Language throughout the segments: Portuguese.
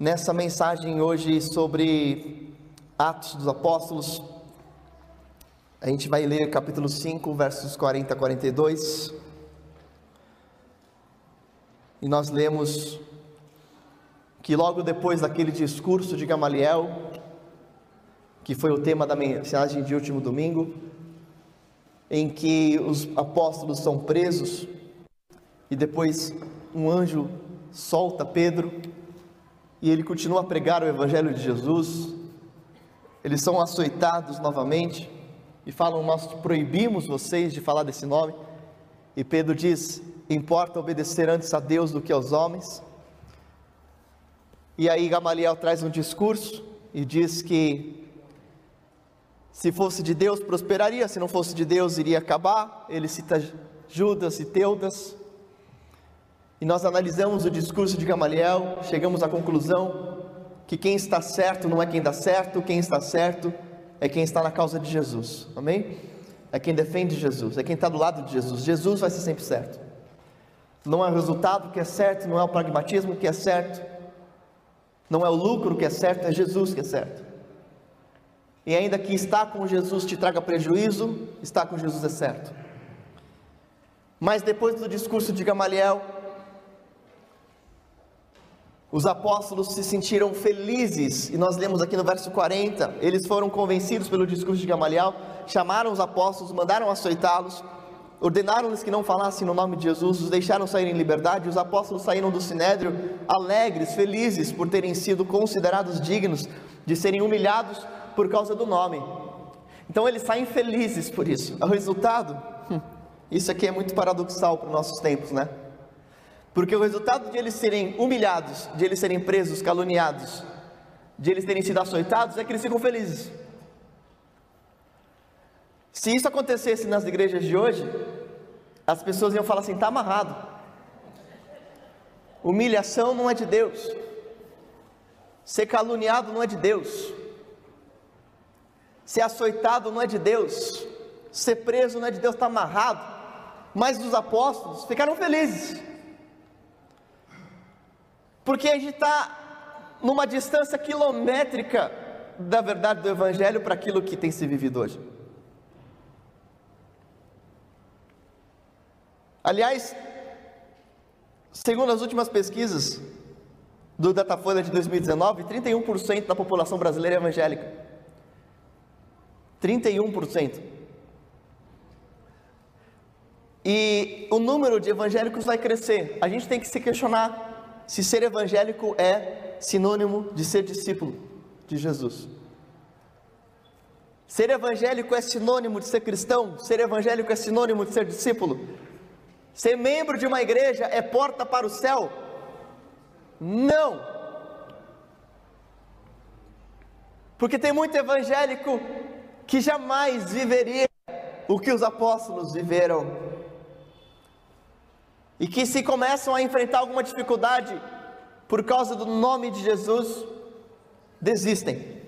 nessa mensagem hoje sobre Atos dos Apóstolos. A gente vai ler capítulo 5, versos 40 a 42. E nós lemos que logo depois daquele discurso de Gamaliel, que foi o tema da mensagem de último domingo, em que os apóstolos são presos e depois um anjo solta Pedro e ele continua a pregar o evangelho de Jesus. Eles são açoitados novamente e falam: Nós proibimos vocês de falar desse nome. E Pedro diz: Importa obedecer antes a Deus do que aos homens. E aí Gamaliel traz um discurso e diz que se fosse de Deus prosperaria, se não fosse de Deus iria acabar. Ele cita Judas e Teudas. E nós analisamos o discurso de Gamaliel, chegamos à conclusão que quem está certo não é quem dá certo, quem está certo é quem está na causa de Jesus. Amém? É quem defende Jesus, é quem está do lado de Jesus. Jesus vai ser sempre certo. Não é o resultado que é certo, não é o pragmatismo que é certo, não é o lucro que é certo, é Jesus que é certo. E ainda que estar com Jesus te traga prejuízo, estar com Jesus é certo. Mas depois do discurso de Gamaliel, os apóstolos se sentiram felizes, e nós lemos aqui no verso 40, eles foram convencidos pelo discurso de Gamaliel, chamaram os apóstolos, mandaram açoitá-los, ordenaram-lhes que não falassem no nome de Jesus, os deixaram sair em liberdade, os apóstolos saíram do sinédrio alegres, felizes por terem sido considerados dignos de serem humilhados por causa do nome. Então eles saem felizes por isso. O resultado, hum, isso aqui é muito paradoxal para os nossos tempos, né? Porque o resultado de eles serem humilhados, de eles serem presos, caluniados, de eles terem sido açoitados, é que eles ficam felizes. Se isso acontecesse nas igrejas de hoje, as pessoas iam falar assim: está amarrado. Humilhação não é de Deus. Ser caluniado não é de Deus. Ser açoitado não é de Deus. Ser preso não é de Deus, está amarrado. Mas os apóstolos ficaram felizes. Porque a gente está numa distância quilométrica da verdade do Evangelho para aquilo que tem se vivido hoje. Aliás, segundo as últimas pesquisas do Datafolha de 2019, 31% da população brasileira é evangélica. 31%. E o número de evangélicos vai crescer. A gente tem que se questionar se ser evangélico é sinônimo de ser discípulo de Jesus. Ser evangélico é sinônimo de ser cristão? Ser evangélico é sinônimo de ser discípulo? Ser membro de uma igreja é porta para o céu? Não. Porque tem muito evangélico que jamais viveria o que os apóstolos viveram. E que se começam a enfrentar alguma dificuldade por causa do nome de Jesus, desistem.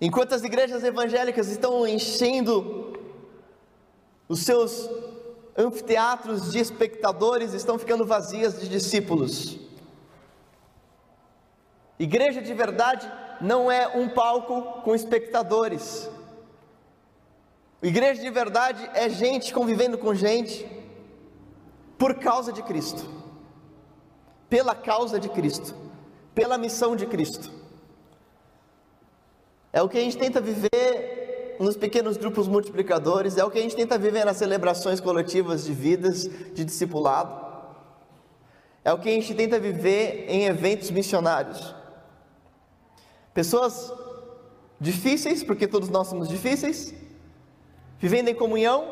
Enquanto as igrejas evangélicas estão enchendo os seus anfiteatros de espectadores estão ficando vazias de discípulos. Igreja de verdade não é um palco com espectadores. Igreja de verdade é gente convivendo com gente por causa de Cristo, pela causa de Cristo, pela missão de Cristo. É o que a gente tenta viver nos pequenos grupos multiplicadores, é o que a gente tenta viver nas celebrações coletivas de vidas, de discipulado, é o que a gente tenta viver em eventos missionários. Pessoas difíceis, porque todos nós somos difíceis, vivendo em comunhão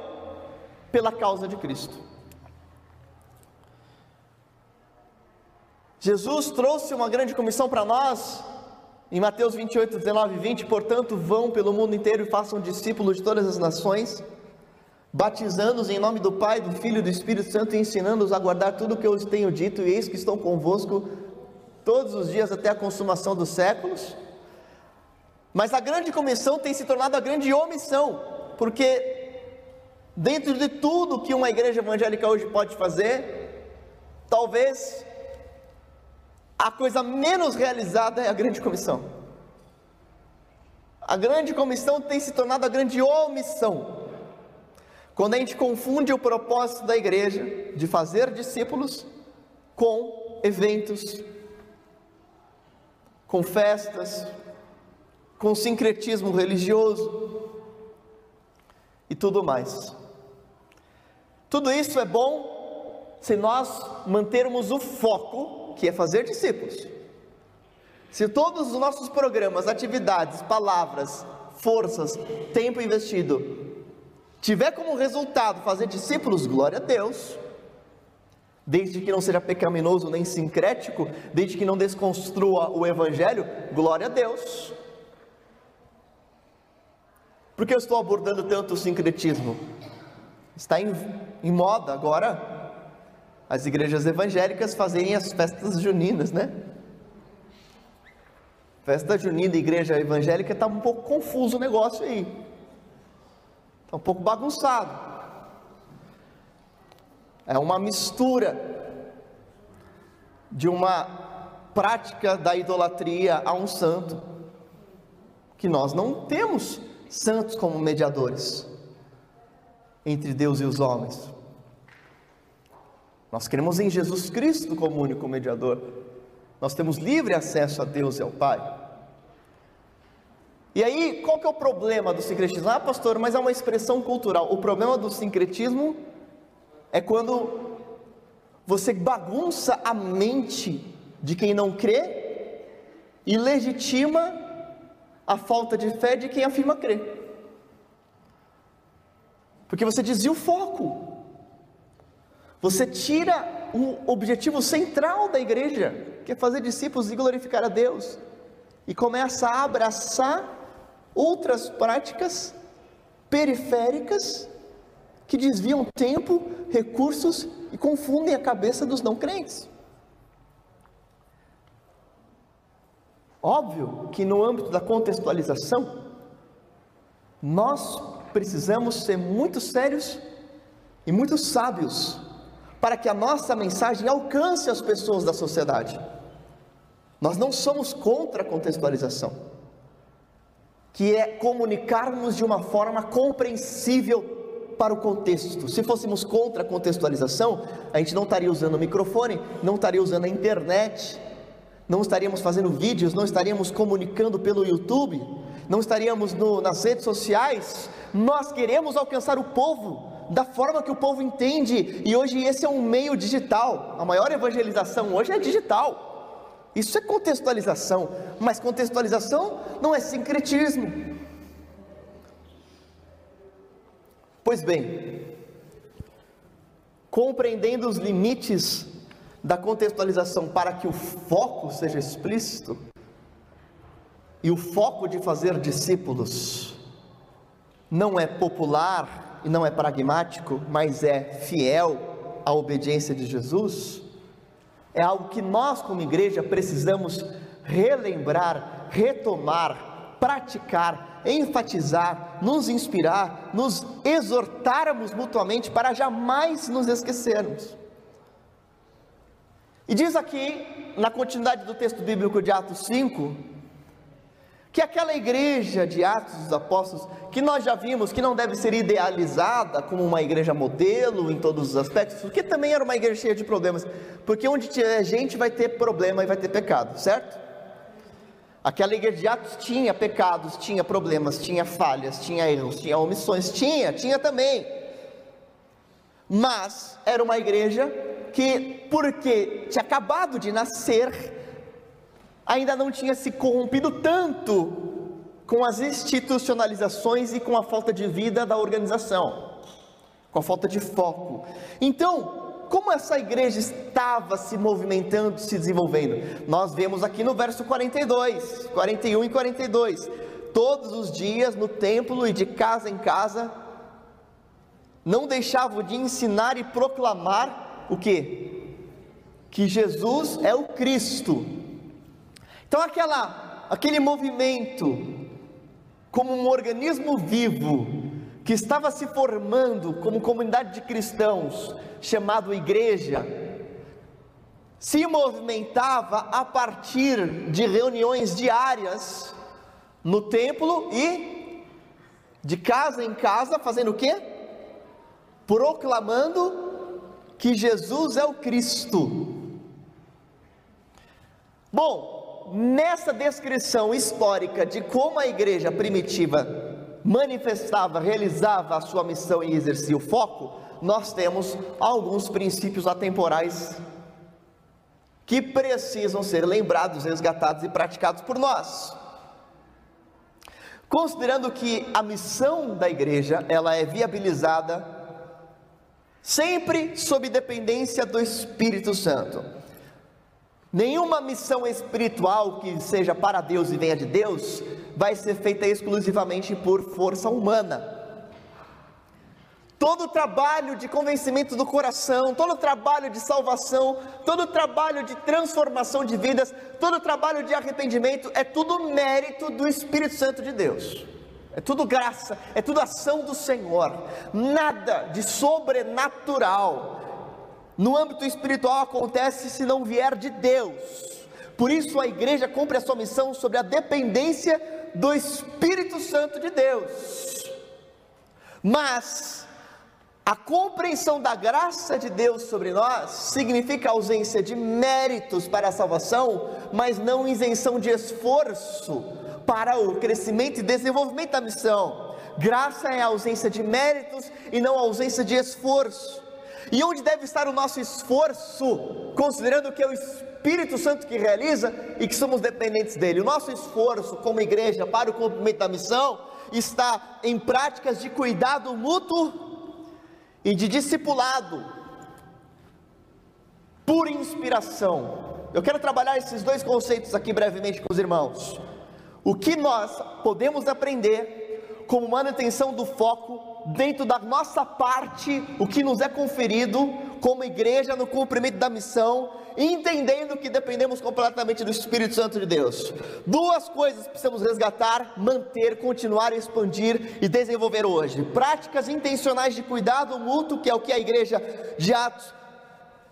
pela causa de Cristo. Jesus trouxe uma grande comissão para nós, em Mateus 28, 19 e 20, portanto, vão pelo mundo inteiro e façam discípulos de todas as nações, batizando-os em nome do Pai, do Filho e do Espírito Santo e ensinando-os a guardar tudo o que eu lhes tenho dito, e eis que estão convosco todos os dias até a consumação dos séculos. Mas a grande comissão tem se tornado a grande omissão, porque dentro de tudo que uma igreja evangélica hoje pode fazer, talvez a coisa menos realizada é a grande comissão. A grande comissão tem se tornado a grande omissão. Quando a gente confunde o propósito da igreja de fazer discípulos com eventos, com festas, com sincretismo religioso e tudo mais. Tudo isso é bom se nós mantermos o foco, que é fazer discípulos. Se todos os nossos programas, atividades, palavras, forças, tempo investido tiver como resultado fazer discípulos, glória a Deus. Desde que não seja pecaminoso nem sincrético, desde que não desconstrua o evangelho, glória a Deus. Por que eu estou abordando tanto o sincretismo? Está em, em moda agora as igrejas evangélicas fazerem as festas juninas, né? Festa junina, igreja evangélica, está um pouco confuso o negócio aí. Está um pouco bagunçado. É uma mistura de uma prática da idolatria a um santo, que nós não temos santos como mediadores entre Deus e os homens. Nós cremos em Jesus Cristo como único mediador. Nós temos livre acesso a Deus e ao Pai. E aí, qual que é o problema do sincretismo? Ah, pastor, mas é uma expressão cultural. O problema do sincretismo é quando você bagunça a mente de quem não crê e legitima a falta de fé de quem afirma crer. Porque você desvia o foco. Você tira o objetivo central da igreja, que é fazer discípulos e glorificar a Deus, e começa a abraçar outras práticas periféricas que desviam tempo, recursos e confundem a cabeça dos não crentes. Óbvio que no âmbito da contextualização, nós precisamos ser muito sérios e muito sábios para que a nossa mensagem alcance as pessoas da sociedade. Nós não somos contra a contextualização, que é comunicarmos de uma forma compreensível para o contexto. Se fôssemos contra a contextualização, a gente não estaria usando o microfone, não estaria usando a internet, não estaríamos fazendo vídeos, não estaríamos comunicando pelo YouTube, não estaríamos no, nas redes sociais. Nós queremos alcançar o povo da forma que o povo entende, e hoje esse é um meio digital. A maior evangelização hoje é digital. Isso é contextualização, mas contextualização não é sincretismo. Pois bem, compreendendo os limites da contextualização para que o foco seja explícito, e o foco de fazer discípulos não é popular e não é pragmático, mas é fiel à obediência de Jesus, é algo que nós, como igreja, precisamos relembrar, retomar, praticar, enfatizar, nos inspirar, nos exortarmos mutuamente para jamais nos esquecermos. E diz aqui, na continuidade do texto bíblico de Atos 5, que aquela igreja de Atos dos Apóstolos, que nós já vimos que não deve ser idealizada como uma igreja modelo em todos os aspectos, porque também era uma igreja cheia de problemas, porque onde tiver gente vai ter problema e vai ter pecado, certo? Aquela igreja de Atos tinha pecados, tinha problemas, tinha falhas, tinha erros, tinha omissões, tinha, tinha também. Mas era uma igreja que, porque tinha acabado de nascer, ainda não tinha se corrompido tanto com as institucionalizações e com a falta de vida da organização, com a falta de foco. Então, como essa igreja estava se movimentando, se desenvolvendo? Nós vemos aqui no verso 42, 41 e 42. Todos os dias no templo e de casa em casa, não deixavam de ensinar e proclamar o que? Que Jesus é o Cristo. Então aquela, aquele movimento como um organismo vivo que estava se formando como comunidade de cristãos, chamado igreja, se movimentava a partir de reuniões diárias no templo e de casa em casa, fazendo o quê? Proclamando que Jesus é o Cristo. Bom, nessa descrição histórica de como a igreja primitiva manifestava, realizava a sua missão e exercia o foco, nós temos alguns princípios atemporais que precisam ser lembrados, resgatados e praticados por nós. Considerando que a missão da igreja, ela é viabilizada sempre sob dependência do Espírito Santo. Nenhuma missão espiritual que seja para Deus e venha de Deus vai ser feita exclusivamente por força humana. Todo o trabalho de convencimento do coração, todo o trabalho de salvação, todo o trabalho de transformação de vidas, todo o trabalho de arrependimento é tudo mérito do Espírito Santo de Deus. É tudo graça, é tudo ação do Senhor. Nada de sobrenatural no âmbito espiritual acontece se não vier de Deus. Por isso a igreja cumpre a sua missão sobre a dependência do Espírito Santo de Deus. Mas a compreensão da graça de Deus sobre nós significa ausência de méritos para a salvação, mas não isenção de esforço para o crescimento e desenvolvimento da missão. Graça é a ausência de méritos e não a ausência de esforço. E onde deve estar o nosso esforço, considerando que é o Espírito Santo que realiza e que somos dependentes dele? O nosso esforço como igreja para o cumprimento da missão está em práticas de cuidado mútuo e de discipulado por inspiração. Eu quero trabalhar esses dois conceitos aqui brevemente com os irmãos. O que nós podemos aprender como manutenção do foco dentro da nossa parte, o que nos é conferido como igreja no cumprimento da missão, entendendo que dependemos completamente do Espírito Santo de Deus. Duas coisas precisamos resgatar, manter, continuar, expandir e desenvolver hoje: práticas intencionais de cuidado mútuo, que é o que a igreja de Atos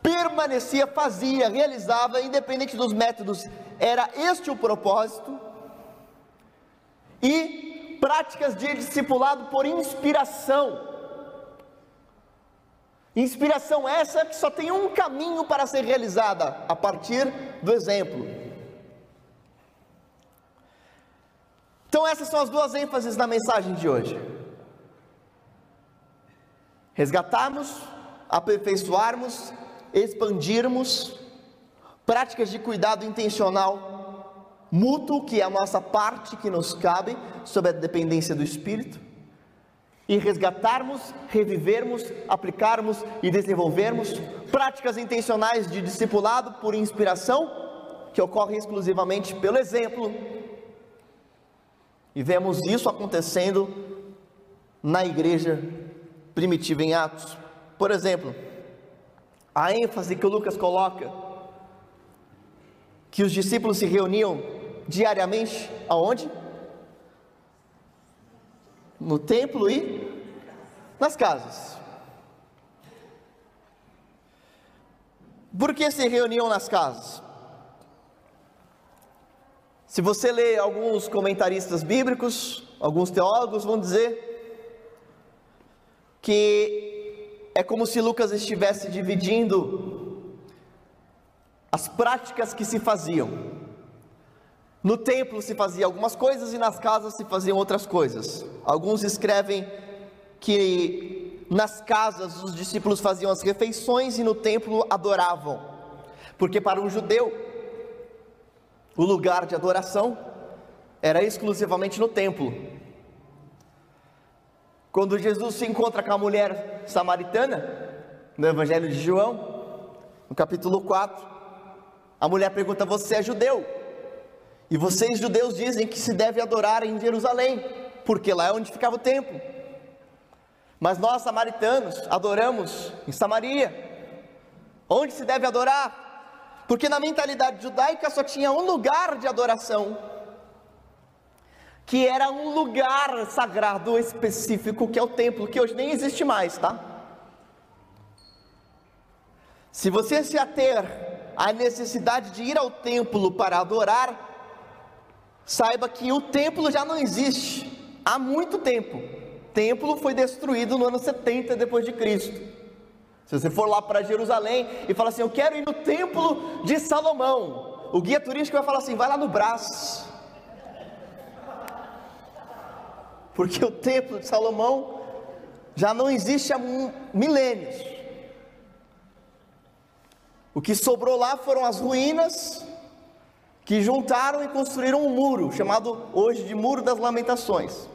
permanecia, fazia, realizava, independente dos métodos, era este o propósito. E práticas de discipulado por inspiração Inspiração essa que só tem um caminho para ser realizada a partir do exemplo. Então, essas são as duas ênfases da mensagem de hoje: resgatarmos, aperfeiçoarmos, expandirmos práticas de cuidado intencional mútuo, que é a nossa parte que nos cabe, sob a dependência do Espírito e resgatarmos, revivermos, aplicarmos e desenvolvermos práticas intencionais de discipulado por inspiração, que ocorrem exclusivamente pelo exemplo. E vemos isso acontecendo na igreja primitiva em Atos. Por exemplo, a ênfase que o Lucas coloca, que os discípulos se reuniam diariamente, aonde? no templo e nas casas. Por que se reuniam nas casas? Se você lê alguns comentaristas bíblicos, alguns teólogos vão dizer que é como se Lucas estivesse dividindo as práticas que se faziam. No templo se fazia algumas coisas e nas casas se faziam outras coisas. Alguns escrevem que nas casas os discípulos faziam as refeições e no templo adoravam, porque para um judeu o lugar de adoração era exclusivamente no templo. Quando Jesus se encontra com a mulher samaritana, no Evangelho de João, no capítulo 4, a mulher pergunta: Você é judeu? E vocês judeus dizem que se deve adorar em Jerusalém, porque lá é onde ficava o templo. Mas nós samaritanos adoramos em Samaria. Onde se deve adorar? Porque na mentalidade judaica só tinha um lugar de adoração, que era um lugar sagrado específico, que é o templo, que hoje nem existe mais, tá? Se você se ater a necessidade de ir ao templo para adorar, saiba que o templo já não existe há muito tempo. O templo foi destruído no ano 70 depois de Cristo. Se você for lá para Jerusalém e falar assim, eu quero ir no templo de Salomão, o guia turístico vai falar assim, vai lá no braço. Porque o templo de Salomão já não existe há milênios. O que sobrou lá foram as ruínas que juntaram e construíram um muro, chamado hoje de Muro das Lamentações.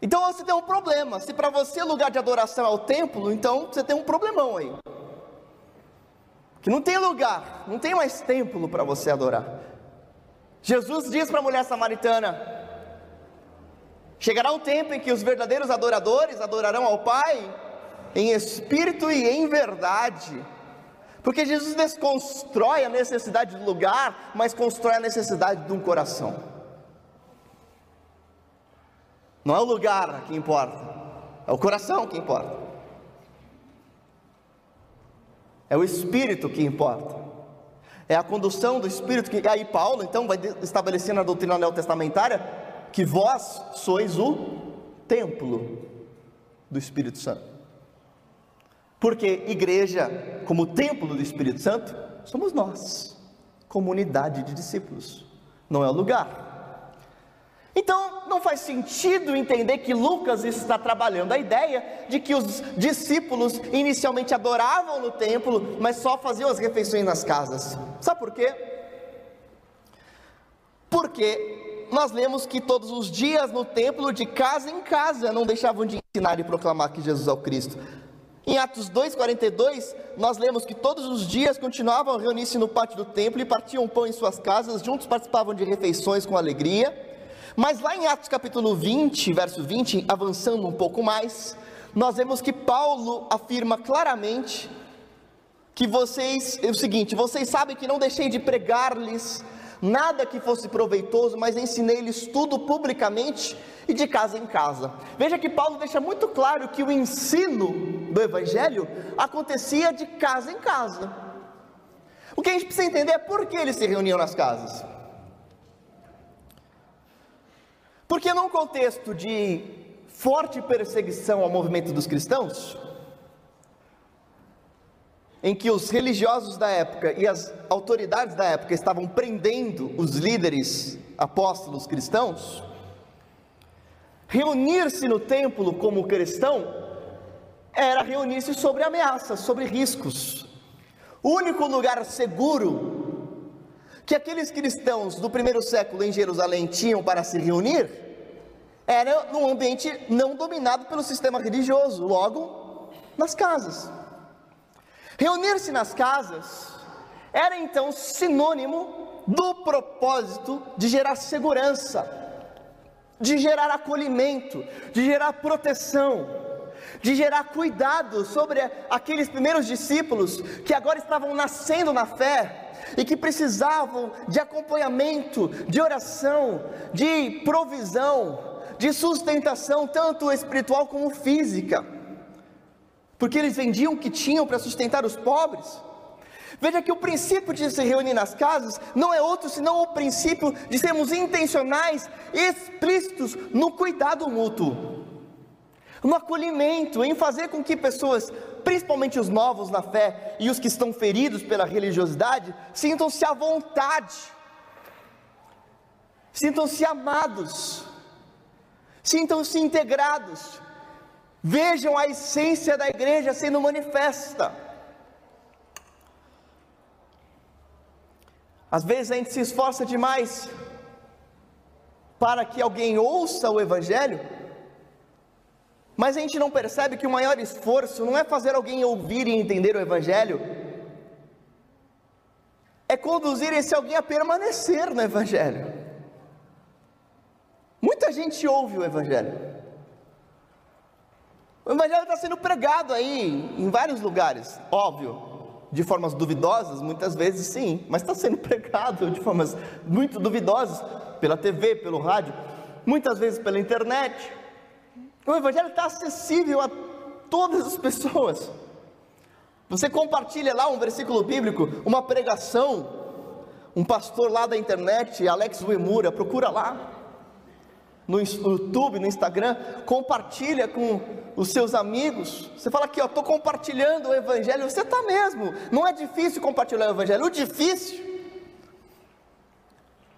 Então você tem um problema. Se para você lugar de adoração é o templo, então você tem um problemão aí. Que não tem lugar, não tem mais templo para você adorar. Jesus diz para a mulher samaritana: Chegará um tempo em que os verdadeiros adoradores adorarão ao Pai em espírito e em verdade porque Jesus desconstrói a necessidade do lugar, mas constrói a necessidade de um coração. Não é o lugar que importa, é o coração que importa. É o espírito que importa. É a condução do espírito que. E aí, Paulo, então, vai estabelecendo a doutrina neotestamentária que vós sois o templo do Espírito Santo. Porque igreja, como templo do Espírito Santo, somos nós, comunidade de discípulos, não é o lugar. Então, não faz sentido entender que Lucas está trabalhando a ideia de que os discípulos inicialmente adoravam no templo, mas só faziam as refeições nas casas. Sabe por quê? Porque nós lemos que todos os dias no templo, de casa em casa, não deixavam de ensinar e proclamar que Jesus é o Cristo. Em Atos 2,42, nós lemos que todos os dias continuavam a reunir-se no pátio do templo e partiam pão em suas casas, juntos participavam de refeições com alegria. Mas lá em Atos capítulo 20, verso 20, avançando um pouco mais, nós vemos que Paulo afirma claramente que vocês, é o seguinte, vocês sabem que não deixei de pregar-lhes nada que fosse proveitoso, mas ensinei-lhes tudo publicamente e de casa em casa. Veja que Paulo deixa muito claro que o ensino do Evangelho acontecia de casa em casa. O que a gente precisa entender é por que eles se reuniam nas casas. Porque num contexto de forte perseguição ao movimento dos cristãos, em que os religiosos da época e as autoridades da época estavam prendendo os líderes apóstolos cristãos, reunir-se no templo como cristão era reunir-se sobre ameaças, sobre riscos. O único lugar seguro que aqueles cristãos do primeiro século em Jerusalém tinham para se reunir era num ambiente não dominado pelo sistema religioso, logo nas casas. Reunir-se nas casas era então sinônimo do propósito de gerar segurança, de gerar acolhimento, de gerar proteção, de gerar cuidado sobre aqueles primeiros discípulos que agora estavam nascendo na fé e que precisavam de acompanhamento, de oração, de provisão, de sustentação, tanto espiritual como física porque eles vendiam o que tinham para sustentar os pobres. Veja que o princípio de se reunir nas casas não é outro senão o princípio de sermos intencionais, explícitos no cuidado mútuo, no acolhimento, em fazer com que pessoas, principalmente os novos na fé e os que estão feridos pela religiosidade, sintam-se à vontade, sintam-se amados, sintam-se integrados, Vejam a essência da igreja sendo manifesta. Às vezes a gente se esforça demais para que alguém ouça o Evangelho, mas a gente não percebe que o maior esforço não é fazer alguém ouvir e entender o Evangelho, é conduzir esse alguém a permanecer no Evangelho. Muita gente ouve o Evangelho, o Evangelho está sendo pregado aí em vários lugares, óbvio, de formas duvidosas, muitas vezes sim, mas está sendo pregado de formas muito duvidosas, pela TV, pelo rádio, muitas vezes pela internet. O Evangelho está acessível a todas as pessoas. Você compartilha lá um versículo bíblico, uma pregação, um pastor lá da internet, Alex Uemura, procura lá no YouTube, no Instagram, compartilha com os seus amigos. Você fala aqui, ó, estou compartilhando o Evangelho. Você está mesmo. Não é difícil compartilhar o Evangelho. O difícil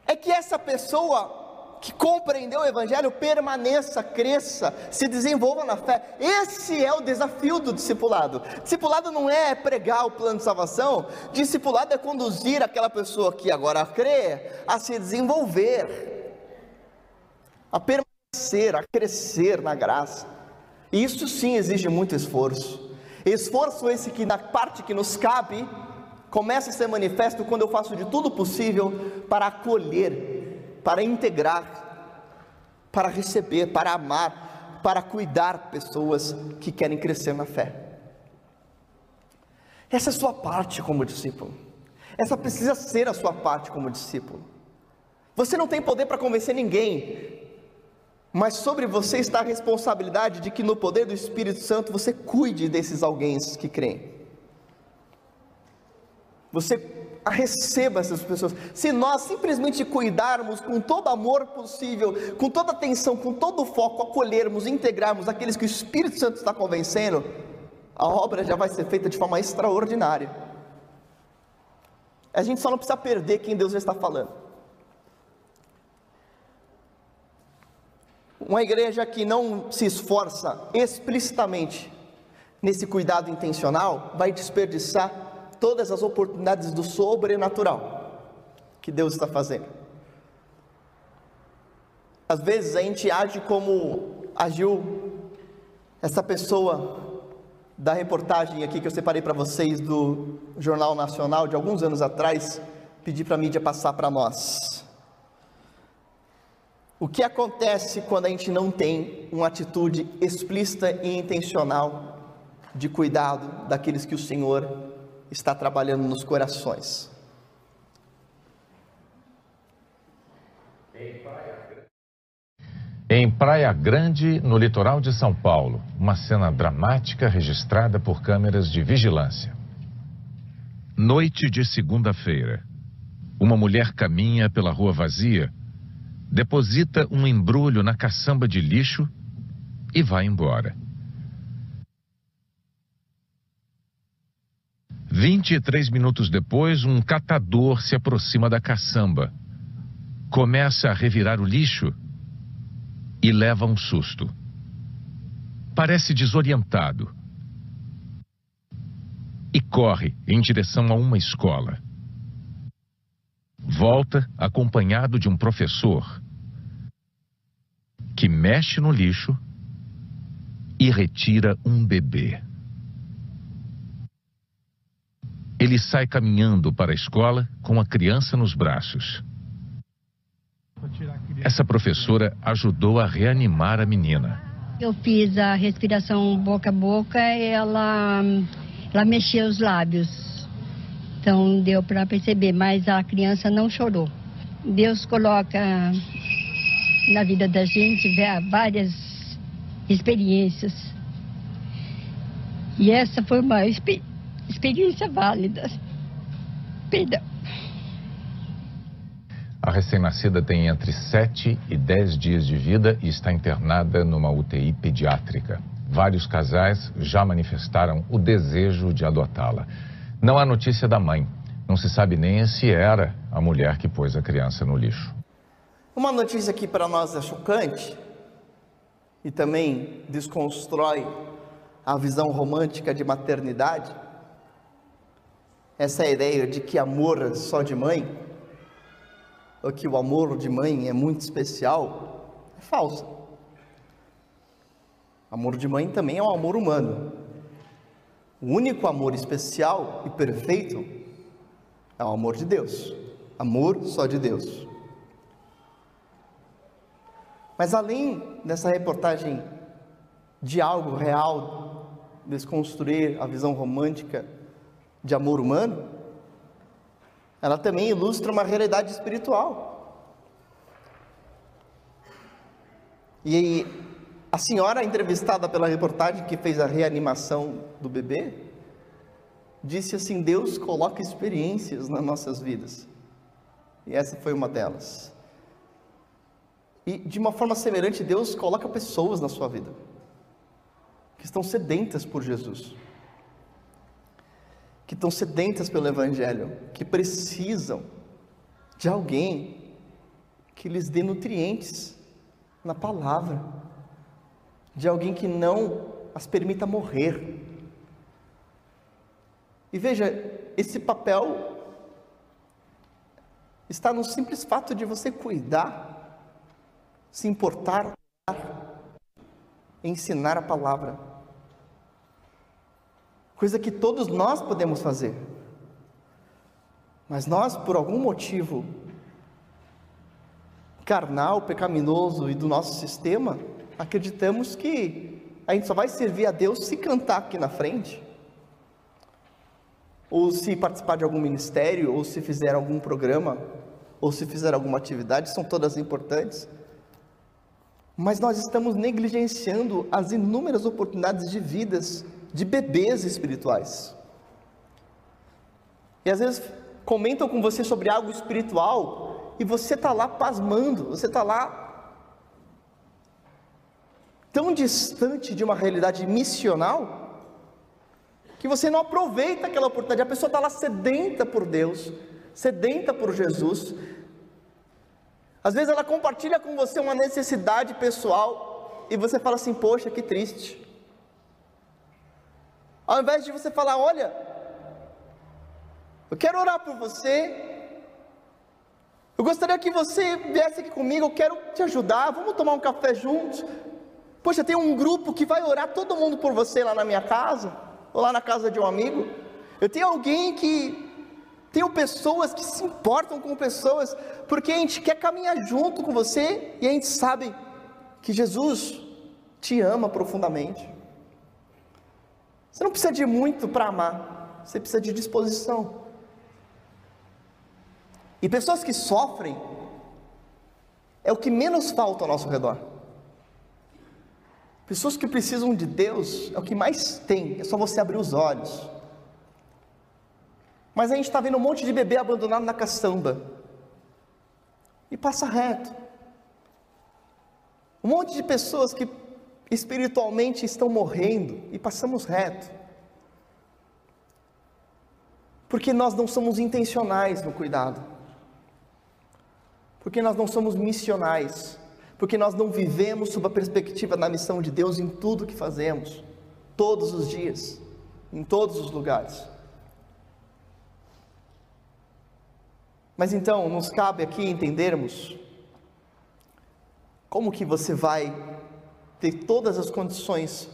é que essa pessoa que compreendeu o Evangelho permaneça, cresça, se desenvolva na fé. Esse é o desafio do discipulado. Discipulado não é pregar o plano de salvação, discipulado é conduzir aquela pessoa que agora crê a se desenvolver, a permanecer, a crescer na graça. Isso sim exige muito esforço. Esforço esse que na parte que nos cabe começa a ser manifesto quando eu faço de tudo possível para acolher para integrar, para receber, para amar, para cuidar pessoas que querem crescer na fé. Essa é a sua parte como discípulo. Essa precisa ser a sua parte como discípulo. Você não tem poder para convencer ninguém, mas sobre você está a responsabilidade de que no poder do Espírito Santo você cuide desses alguém que creem. Você receba essas pessoas. Se nós simplesmente cuidarmos com todo amor possível, com toda atenção, com todo foco, acolhermos, integrarmos aqueles que o Espírito Santo está convencendo, a obra já vai ser feita de forma extraordinária. A gente só não precisa perder quem Deus já está falando. Uma igreja que não se esforça explicitamente nesse cuidado intencional vai desperdiçar todas as oportunidades do sobrenatural que Deus está fazendo. Às vezes a gente age como agiu essa pessoa da reportagem aqui que eu separei para vocês do Jornal Nacional de alguns anos atrás, pedi para a mídia passar para nós. O que acontece quando a gente não tem uma atitude explícita e intencional de cuidado daqueles que o Senhor está trabalhando nos corações. Em Praia Grande, no litoral de São Paulo, uma cena dramática registrada por câmeras de vigilância. Noite de segunda-feira. Uma mulher caminha pela rua vazia, deposita um embrulho na caçamba de lixo e vai embora. 23 minutos depois, um catador se aproxima da caçamba. Começa a revirar o lixo e leva um susto. Parece desorientado. E corre em direção a uma escola. Volta acompanhado de um professor que mexe no lixo e retira um bebê. Ele sai caminhando para a escola com a criança nos braços. Essa professora ajudou a reanimar a menina. Eu fiz a respiração boca a boca e ela, ela mexeu os lábios. Então deu para perceber, mas a criança não chorou. Deus coloca na vida da gente várias experiências. E essa foi uma experiência experiência válida. Perdão. A recém-nascida tem entre 7 e 10 dias de vida e está internada numa UTI pediátrica. Vários casais já manifestaram o desejo de adotá-la. Não há notícia da mãe. Não se sabe nem se era a mulher que pôs a criança no lixo. Uma notícia que para nós é chocante e também desconstrói a visão romântica de maternidade essa ideia de que amor só de mãe, ou que o amor de mãe é muito especial, é falsa. Amor de mãe também é um amor humano. O único amor especial e perfeito é o amor de Deus. Amor só de Deus. Mas além dessa reportagem de algo real, desconstruir a visão romântica de amor humano, ela também ilustra uma realidade espiritual. E a senhora entrevistada pela reportagem que fez a reanimação do bebê, disse assim: Deus coloca experiências nas nossas vidas. E essa foi uma delas. E de uma forma semelhante, Deus coloca pessoas na sua vida que estão sedentas por Jesus, que estão sedentas pelo Evangelho, que precisam de alguém que lhes dê nutrientes na palavra, de alguém que não as permita morrer. E veja, esse papel está no simples fato de você cuidar, se importar, ensinar a palavra. Coisa que todos nós podemos fazer. Mas nós, por algum motivo carnal, pecaminoso e do nosso sistema, acreditamos que a gente só vai servir a Deus se cantar aqui na frente, ou se participar de algum ministério, ou se fizer algum programa, ou se fizer alguma atividade, são todas importantes. Mas nós estamos negligenciando as inúmeras oportunidades de vidas de bebês espirituais. E às vezes comentam com você sobre algo espiritual e você está lá pasmando, você está lá tão distante de uma realidade missional que você não aproveita aquela oportunidade. A pessoa está lá sedenta por Deus, sedenta por Jesus. Às vezes ela compartilha com você uma necessidade pessoal e você fala assim: Poxa, que triste. Ao invés de você falar: Olha, eu quero orar por você. Eu gostaria que você viesse aqui comigo. Eu quero te ajudar. Vamos tomar um café juntos. Poxa, tem um grupo que vai orar todo mundo por você lá na minha casa ou lá na casa de um amigo. Eu tenho alguém que. Tenho pessoas que se importam com pessoas, porque a gente quer caminhar junto com você e a gente sabe que Jesus te ama profundamente. Você não precisa de muito para amar, você precisa de disposição. E pessoas que sofrem é o que menos falta ao nosso redor. Pessoas que precisam de Deus é o que mais tem, é só você abrir os olhos. Mas a gente está vendo um monte de bebê abandonado na caçamba e passa reto. Um monte de pessoas que espiritualmente estão morrendo e passamos reto. Porque nós não somos intencionais no cuidado. Porque nós não somos missionais porque nós não vivemos sob a perspectiva da missão de Deus em tudo que fazemos, todos os dias, em todos os lugares. Mas então, nos cabe aqui entendermos como que você vai ter todas as condições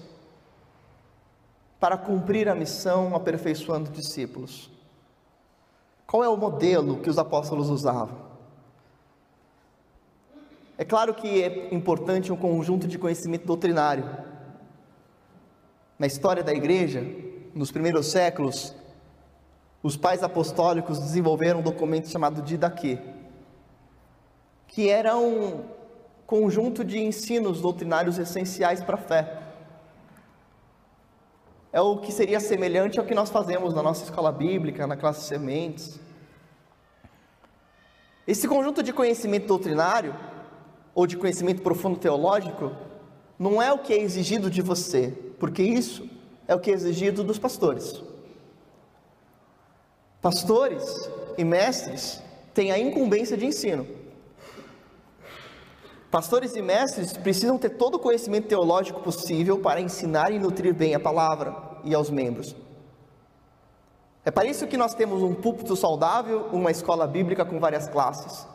para cumprir a missão aperfeiçoando discípulos. Qual é o modelo que os apóstolos usavam? É claro que é importante um conjunto de conhecimento doutrinário. Na história da igreja, nos primeiros séculos, os pais apostólicos desenvolveram um documento chamado Didaquê, que era um conjunto de ensinos doutrinários essenciais para a fé. É o que seria semelhante ao que nós fazemos na nossa escola bíblica, na classe Sementes. Esse conjunto de conhecimento doutrinário ou de conhecimento profundo teológico, não é o que é exigido de você, porque isso é o que é exigido dos pastores. Pastores e mestres têm a incumbência de ensino. Pastores e mestres precisam ter todo o conhecimento teológico possível para ensinar e nutrir bem a palavra e aos membros. É para isso que nós temos um púlpito saudável, uma escola bíblica com várias classes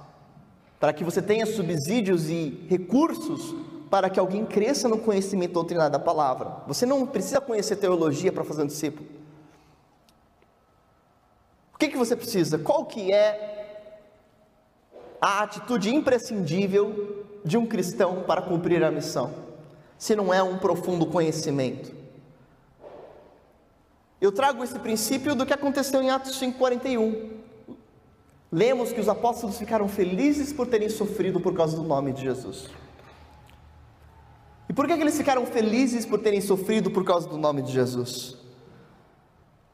para que você tenha subsídios e recursos para que alguém cresça no conhecimento doutrinário da palavra. Você não precisa conhecer teologia para fazer um discípulo. O que, que você precisa? Qual que é a atitude imprescindível de um cristão para cumprir a missão? Se não é um profundo conhecimento. Eu trago esse princípio do que aconteceu em Atos 5,41 lemos que os apóstolos ficaram felizes por terem sofrido por causa do nome de Jesus. E por que, que eles ficaram felizes por terem sofrido por causa do nome de Jesus?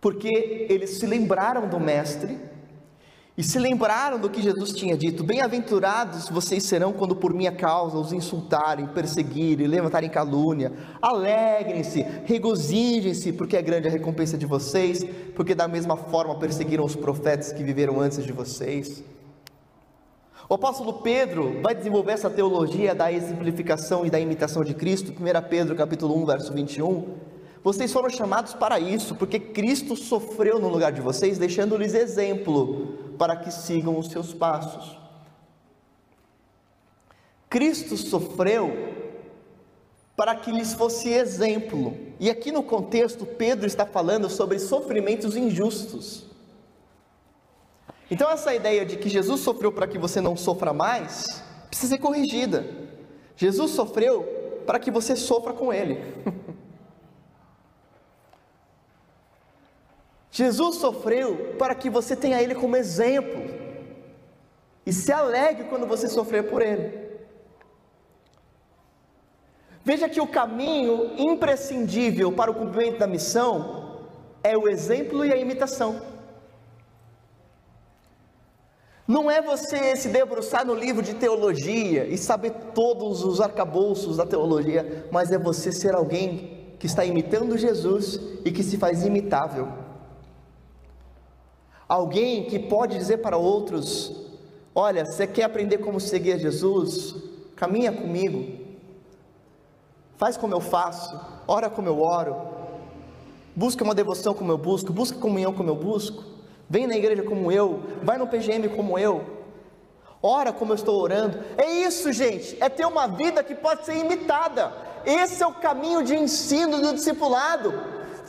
porque eles se lembraram do Mestre e se lembraram do que Jesus tinha dito: Bem-aventurados vocês serão quando por minha causa os insultarem, perseguirem, levantarem calúnia. Alegrem-se, regozijem-se, porque é grande a recompensa de vocês, porque da mesma forma perseguiram os profetas que viveram antes de vocês. O apóstolo Pedro vai desenvolver essa teologia da exemplificação e da imitação de Cristo, 1 Pedro capítulo 1, verso 21. Vocês foram chamados para isso, porque Cristo sofreu no lugar de vocês, deixando-lhes exemplo para que sigam os seus passos. Cristo sofreu para que lhes fosse exemplo. E aqui no contexto, Pedro está falando sobre sofrimentos injustos. Então, essa ideia de que Jesus sofreu para que você não sofra mais, precisa ser corrigida. Jesus sofreu para que você sofra com Ele. Jesus sofreu para que você tenha Ele como exemplo e se alegre quando você sofrer por Ele. Veja que o caminho imprescindível para o cumprimento da missão é o exemplo e a imitação. Não é você se debruçar no livro de teologia e saber todos os arcabouços da teologia, mas é você ser alguém que está imitando Jesus e que se faz imitável. Alguém que pode dizer para outros: Olha, você quer aprender como seguir Jesus? Caminha comigo. Faz como eu faço, ora como eu oro, busca uma devoção como eu busco, busca comunhão como eu busco. Vem na igreja como eu, vai no PGM como eu, ora como eu estou orando. É isso, gente, é ter uma vida que pode ser imitada. Esse é o caminho de ensino do discipulado.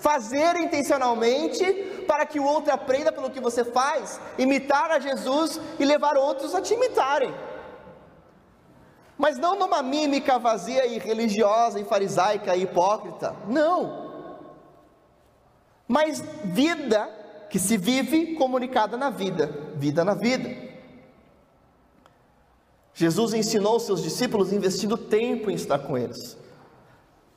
Fazer intencionalmente para que o outro aprenda pelo que você faz, imitar a Jesus e levar outros a te imitarem. Mas não numa mímica vazia e religiosa e farisaica e hipócrita. Não. Mas vida que se vive comunicada na vida, vida na vida. Jesus ensinou seus discípulos investindo tempo em estar com eles,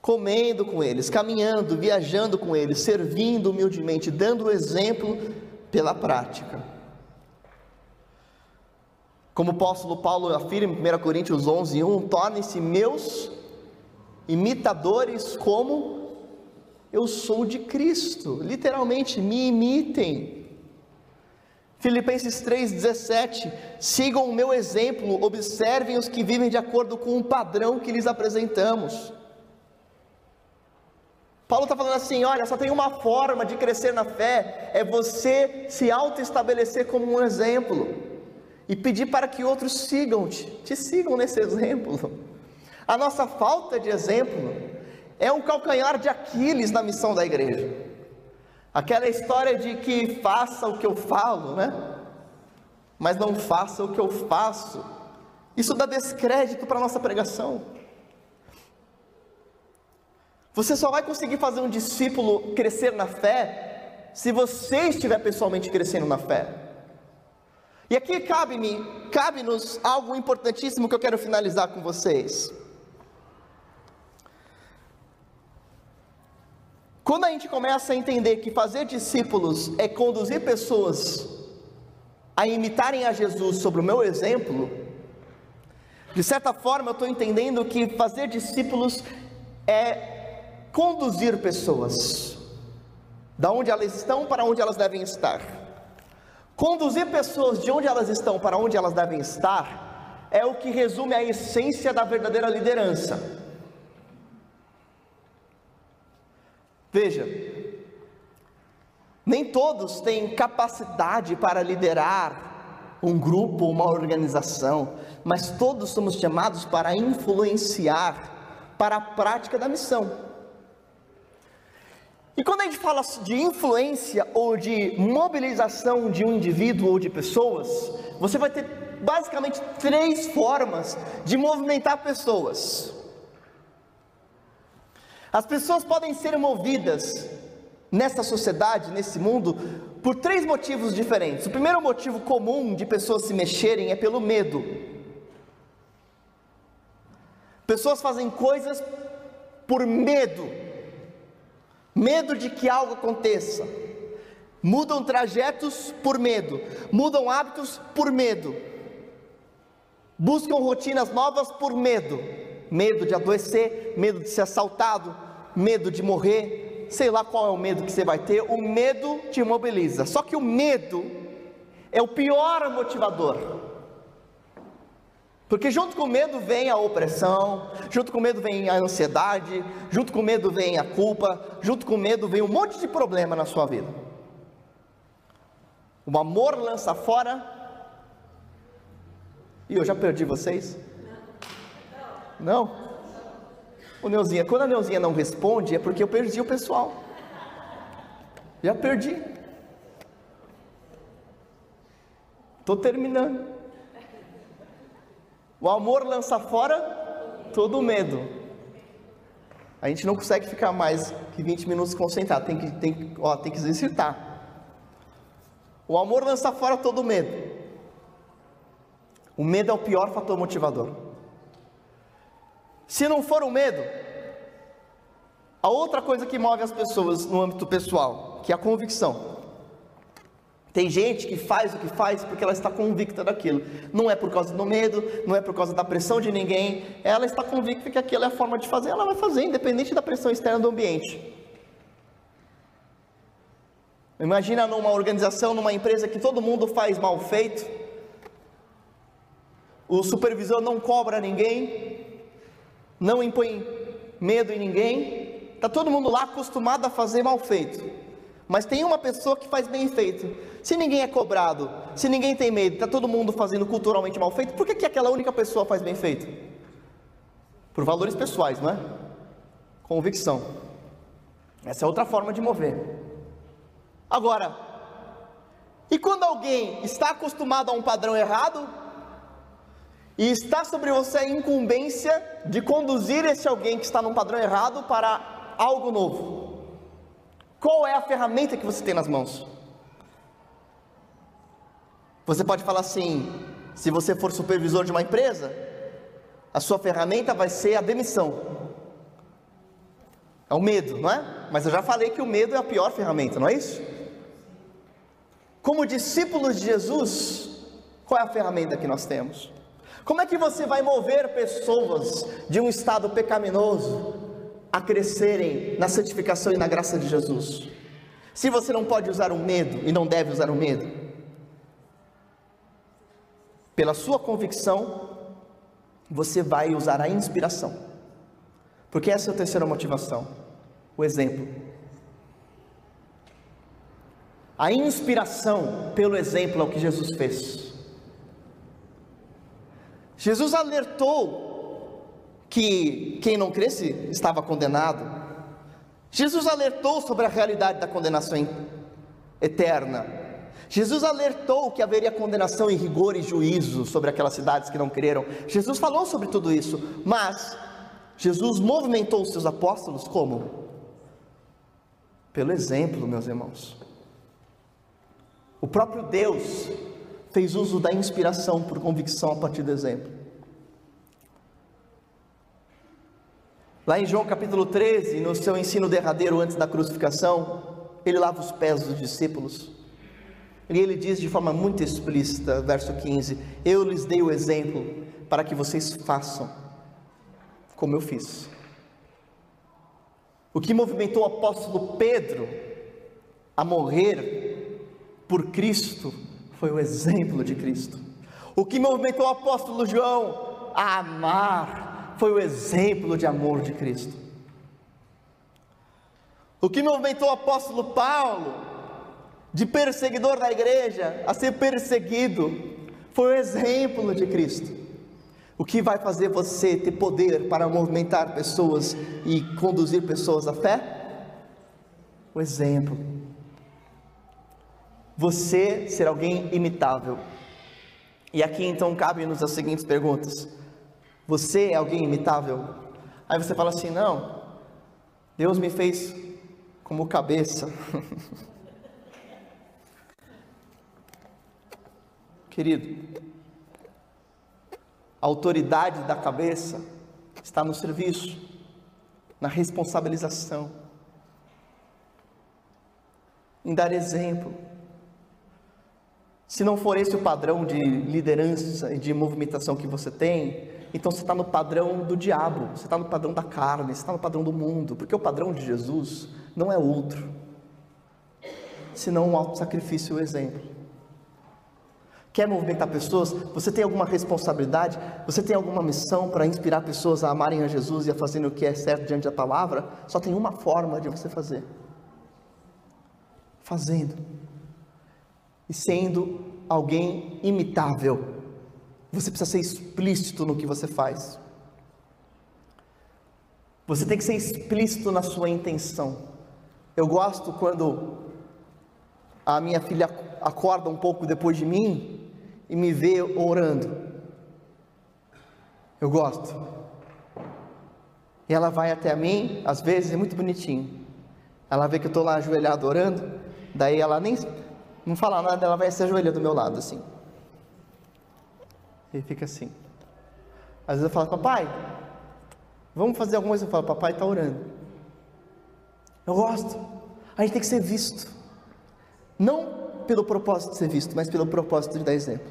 comendo com eles, caminhando, viajando com eles, servindo humildemente, dando o exemplo pela prática. Como o apóstolo Paulo afirma em 1 Coríntios 11, 1, tornem-se meus imitadores como eu sou de Cristo. Literalmente, me imitem. Filipenses 3,17: sigam o meu exemplo, observem os que vivem de acordo com o padrão que lhes apresentamos. Paulo está falando assim: olha, só tem uma forma de crescer na fé, é você se auto-estabelecer como um exemplo e pedir para que outros sigam-te, te sigam nesse exemplo. A nossa falta de exemplo é um calcanhar de Aquiles na missão da igreja. Aquela história de que faça o que eu falo, né? Mas não faça o que eu faço. Isso dá descrédito para a nossa pregação. Você só vai conseguir fazer um discípulo crescer na fé se você estiver pessoalmente crescendo na fé. E aqui cabe-me, cabe-nos algo importantíssimo que eu quero finalizar com vocês. Quando a gente começa a entender que fazer discípulos é conduzir pessoas a imitarem a Jesus sobre o meu exemplo, de certa forma eu estou entendendo que fazer discípulos é conduzir pessoas da onde elas estão para onde elas devem estar. Conduzir pessoas de onde elas estão para onde elas devem estar é o que resume a essência da verdadeira liderança. Veja, nem todos têm capacidade para liderar um grupo, uma organização, mas todos somos chamados para influenciar para a prática da missão. E quando a gente fala de influência ou de mobilização de um indivíduo ou de pessoas, você vai ter basicamente três formas de movimentar pessoas. As pessoas podem ser movidas nessa sociedade, nesse mundo, por três motivos diferentes. O primeiro motivo comum de pessoas se mexerem é pelo medo. Pessoas fazem coisas por medo, medo de que algo aconteça, mudam trajetos por medo, mudam hábitos por medo, buscam rotinas novas por medo. Medo de adoecer, medo de ser assaltado, medo de morrer, sei lá qual é o medo que você vai ter, o medo te imobiliza. Só que o medo é o pior motivador. Porque junto com medo vem a opressão, junto com medo vem a ansiedade, junto com medo vem a culpa, junto com medo vem um monte de problema na sua vida. O amor lança fora. E eu já perdi vocês? Não? O Neuzinha, quando a Neuzinha não responde, é porque eu perdi o pessoal. Já perdi. Estou terminando. O amor lança fora todo medo. A gente não consegue ficar mais que 20 minutos concentrado, tem que, tem, ó, tem que exercitar. O amor lança fora todo medo. O medo é o pior fator motivador. Se não for o medo, a outra coisa que move as pessoas no âmbito pessoal, que é a convicção. Tem gente que faz o que faz porque ela está convicta daquilo. Não é por causa do medo, não é por causa da pressão de ninguém. Ela está convicta que aquilo é a forma de fazer, ela vai fazer, independente da pressão externa do ambiente. Imagina numa organização, numa empresa que todo mundo faz mal feito. O supervisor não cobra ninguém, não impõe medo em ninguém, está todo mundo lá acostumado a fazer mal feito. Mas tem uma pessoa que faz bem feito. Se ninguém é cobrado, se ninguém tem medo, está todo mundo fazendo culturalmente mal feito, por que, que aquela única pessoa faz bem feito? Por valores pessoais, não é? Convicção. Essa é outra forma de mover. Agora, e quando alguém está acostumado a um padrão errado, e está sobre você a incumbência de conduzir esse alguém que está num padrão errado para algo novo. Qual é a ferramenta que você tem nas mãos? Você pode falar assim: se você for supervisor de uma empresa, a sua ferramenta vai ser a demissão. É o medo, não é? Mas eu já falei que o medo é a pior ferramenta, não é isso? Como discípulos de Jesus, qual é a ferramenta que nós temos? Como é que você vai mover pessoas de um estado pecaminoso a crescerem na santificação e na graça de Jesus? Se você não pode usar o medo e não deve usar o medo, pela sua convicção, você vai usar a inspiração, porque essa é a terceira motivação, o exemplo. A inspiração pelo exemplo é o que Jesus fez. Jesus alertou que quem não cresce estava condenado. Jesus alertou sobre a realidade da condenação eterna. Jesus alertou que haveria condenação em rigor e juízo sobre aquelas cidades que não creram. Jesus falou sobre tudo isso, mas Jesus movimentou os seus apóstolos como? Pelo exemplo, meus irmãos. O próprio Deus fez uso da inspiração por convicção a partir do exemplo. Lá em João capítulo 13, no seu ensino derradeiro antes da crucificação, ele lava os pés dos discípulos. E ele diz de forma muito explícita, verso 15: Eu lhes dei o exemplo para que vocês façam como eu fiz. O que movimentou o apóstolo Pedro a morrer por Cristo foi o exemplo de Cristo. O que movimentou o apóstolo João a amar foi o exemplo de amor de Cristo. O que movimentou o apóstolo Paulo de perseguidor da igreja a ser perseguido foi o exemplo de Cristo. O que vai fazer você ter poder para movimentar pessoas e conduzir pessoas à fé? O exemplo você ser alguém imitável. E aqui então cabe-nos as seguintes perguntas: Você é alguém imitável? Aí você fala assim: Não, Deus me fez como cabeça. Querido, a autoridade da cabeça está no serviço, na responsabilização em dar exemplo. Se não for esse o padrão de liderança e de movimentação que você tem, então você está no padrão do diabo, você está no padrão da carne, você está no padrão do mundo, porque o padrão de Jesus não é outro, senão um auto-sacrifício e o exemplo. Quer movimentar pessoas? Você tem alguma responsabilidade? Você tem alguma missão para inspirar pessoas a amarem a Jesus e a fazerem o que é certo diante da palavra? Só tem uma forma de você fazer: fazendo e sendo alguém imitável. Você precisa ser explícito no que você faz. Você tem que ser explícito na sua intenção. Eu gosto quando a minha filha acorda um pouco depois de mim e me vê orando. Eu gosto. E ela vai até mim, às vezes é muito bonitinho. Ela vê que eu estou lá ajoelhado orando, daí ela nem não fala nada, ela vai se ajoelhar do meu lado assim. E fica assim. Às vezes eu falo, papai, vamos fazer alguma coisa. Eu falo, papai está orando. Eu gosto. A gente tem que ser visto. Não pelo propósito de ser visto, mas pelo propósito de dar exemplo.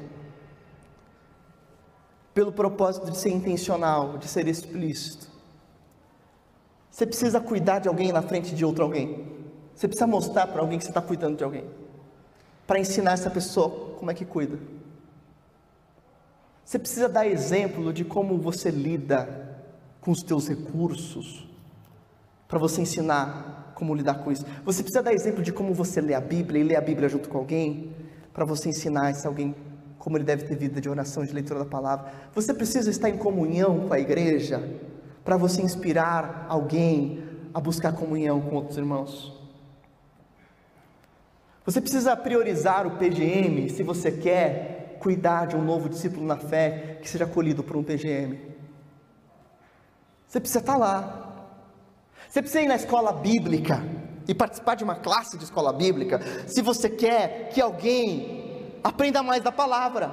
Pelo propósito de ser intencional, de ser explícito. Você precisa cuidar de alguém na frente de outro alguém. Você precisa mostrar para alguém que você está cuidando de alguém para ensinar essa pessoa como é que cuida. Você precisa dar exemplo de como você lida com os teus recursos, para você ensinar como lidar com isso. Você precisa dar exemplo de como você lê a Bíblia e lê a Bíblia junto com alguém, para você ensinar esse alguém como ele deve ter vida de oração, de leitura da palavra. Você precisa estar em comunhão com a igreja, para você inspirar alguém a buscar comunhão com outros irmãos. Você precisa priorizar o PGM se você quer cuidar de um novo discípulo na fé que seja acolhido por um PGM. Você precisa estar lá. Você precisa ir na escola bíblica e participar de uma classe de escola bíblica se você quer que alguém aprenda mais da palavra.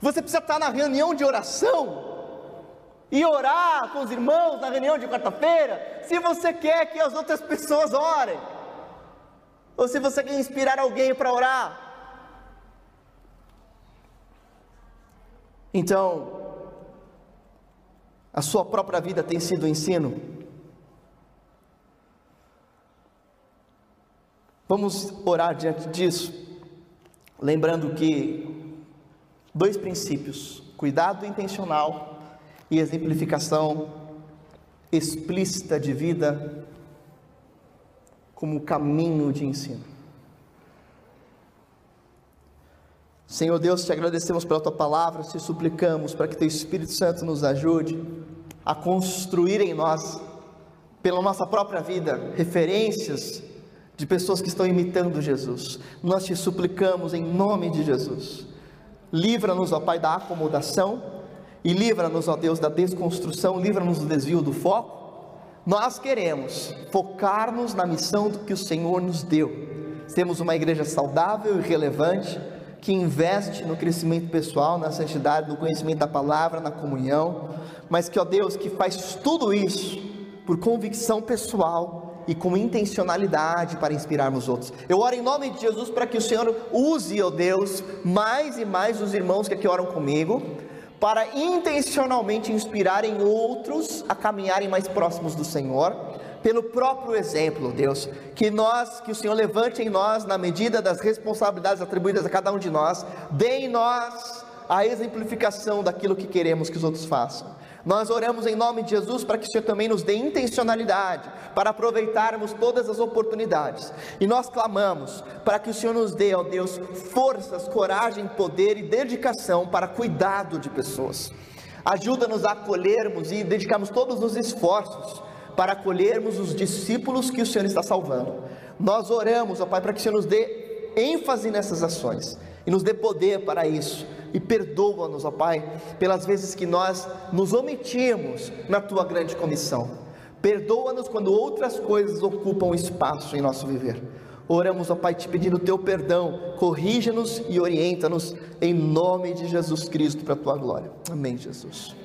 Você precisa estar na reunião de oração e orar com os irmãos na reunião de quarta-feira, se você quer que as outras pessoas orem ou se você quer inspirar alguém para orar. Então, a sua própria vida tem sido o ensino. Vamos orar diante disso, lembrando que dois princípios: cuidado intencional e exemplificação explícita de vida como caminho de ensino. Senhor Deus, te agradecemos pela tua palavra, te suplicamos para que teu Espírito Santo nos ajude a construir em nós, pela nossa própria vida, referências de pessoas que estão imitando Jesus. Nós te suplicamos em nome de Jesus. Livra-nos, ó Pai, da acomodação e livra-nos, ó Deus, da desconstrução, livra-nos do desvio do foco nós queremos focar-nos na missão que o Senhor nos deu. Temos uma igreja saudável e relevante que investe no crescimento pessoal, na santidade, no conhecimento da palavra, na comunhão, mas que, ó Deus, que faz tudo isso por convicção pessoal e com intencionalidade para inspirarmos outros. Eu oro em nome de Jesus para que o Senhor use, ó Deus, mais e mais os irmãos que aqui oram comigo, para intencionalmente inspirarem outros a caminharem mais próximos do Senhor, pelo próprio exemplo, Deus, que nós, que o Senhor levante em nós na medida das responsabilidades atribuídas a cada um de nós, dê em nós a exemplificação daquilo que queremos que os outros façam. Nós oramos em nome de Jesus para que o Senhor também nos dê intencionalidade para aproveitarmos todas as oportunidades. E nós clamamos para que o Senhor nos dê, ó Deus, forças, coragem, poder e dedicação para cuidado de pessoas. Ajuda-nos a acolhermos e dedicarmos todos os esforços para acolhermos os discípulos que o Senhor está salvando. Nós oramos, ó Pai, para que o Senhor nos dê ênfase nessas ações e nos dê poder para isso e perdoa-nos, ó Pai, pelas vezes que nós nos omitimos na tua grande comissão. Perdoa-nos quando outras coisas ocupam espaço em nosso viver. Oramos, ó Pai, te pedindo o teu perdão, corrija-nos e orienta-nos em nome de Jesus Cristo para a tua glória. Amém, Jesus.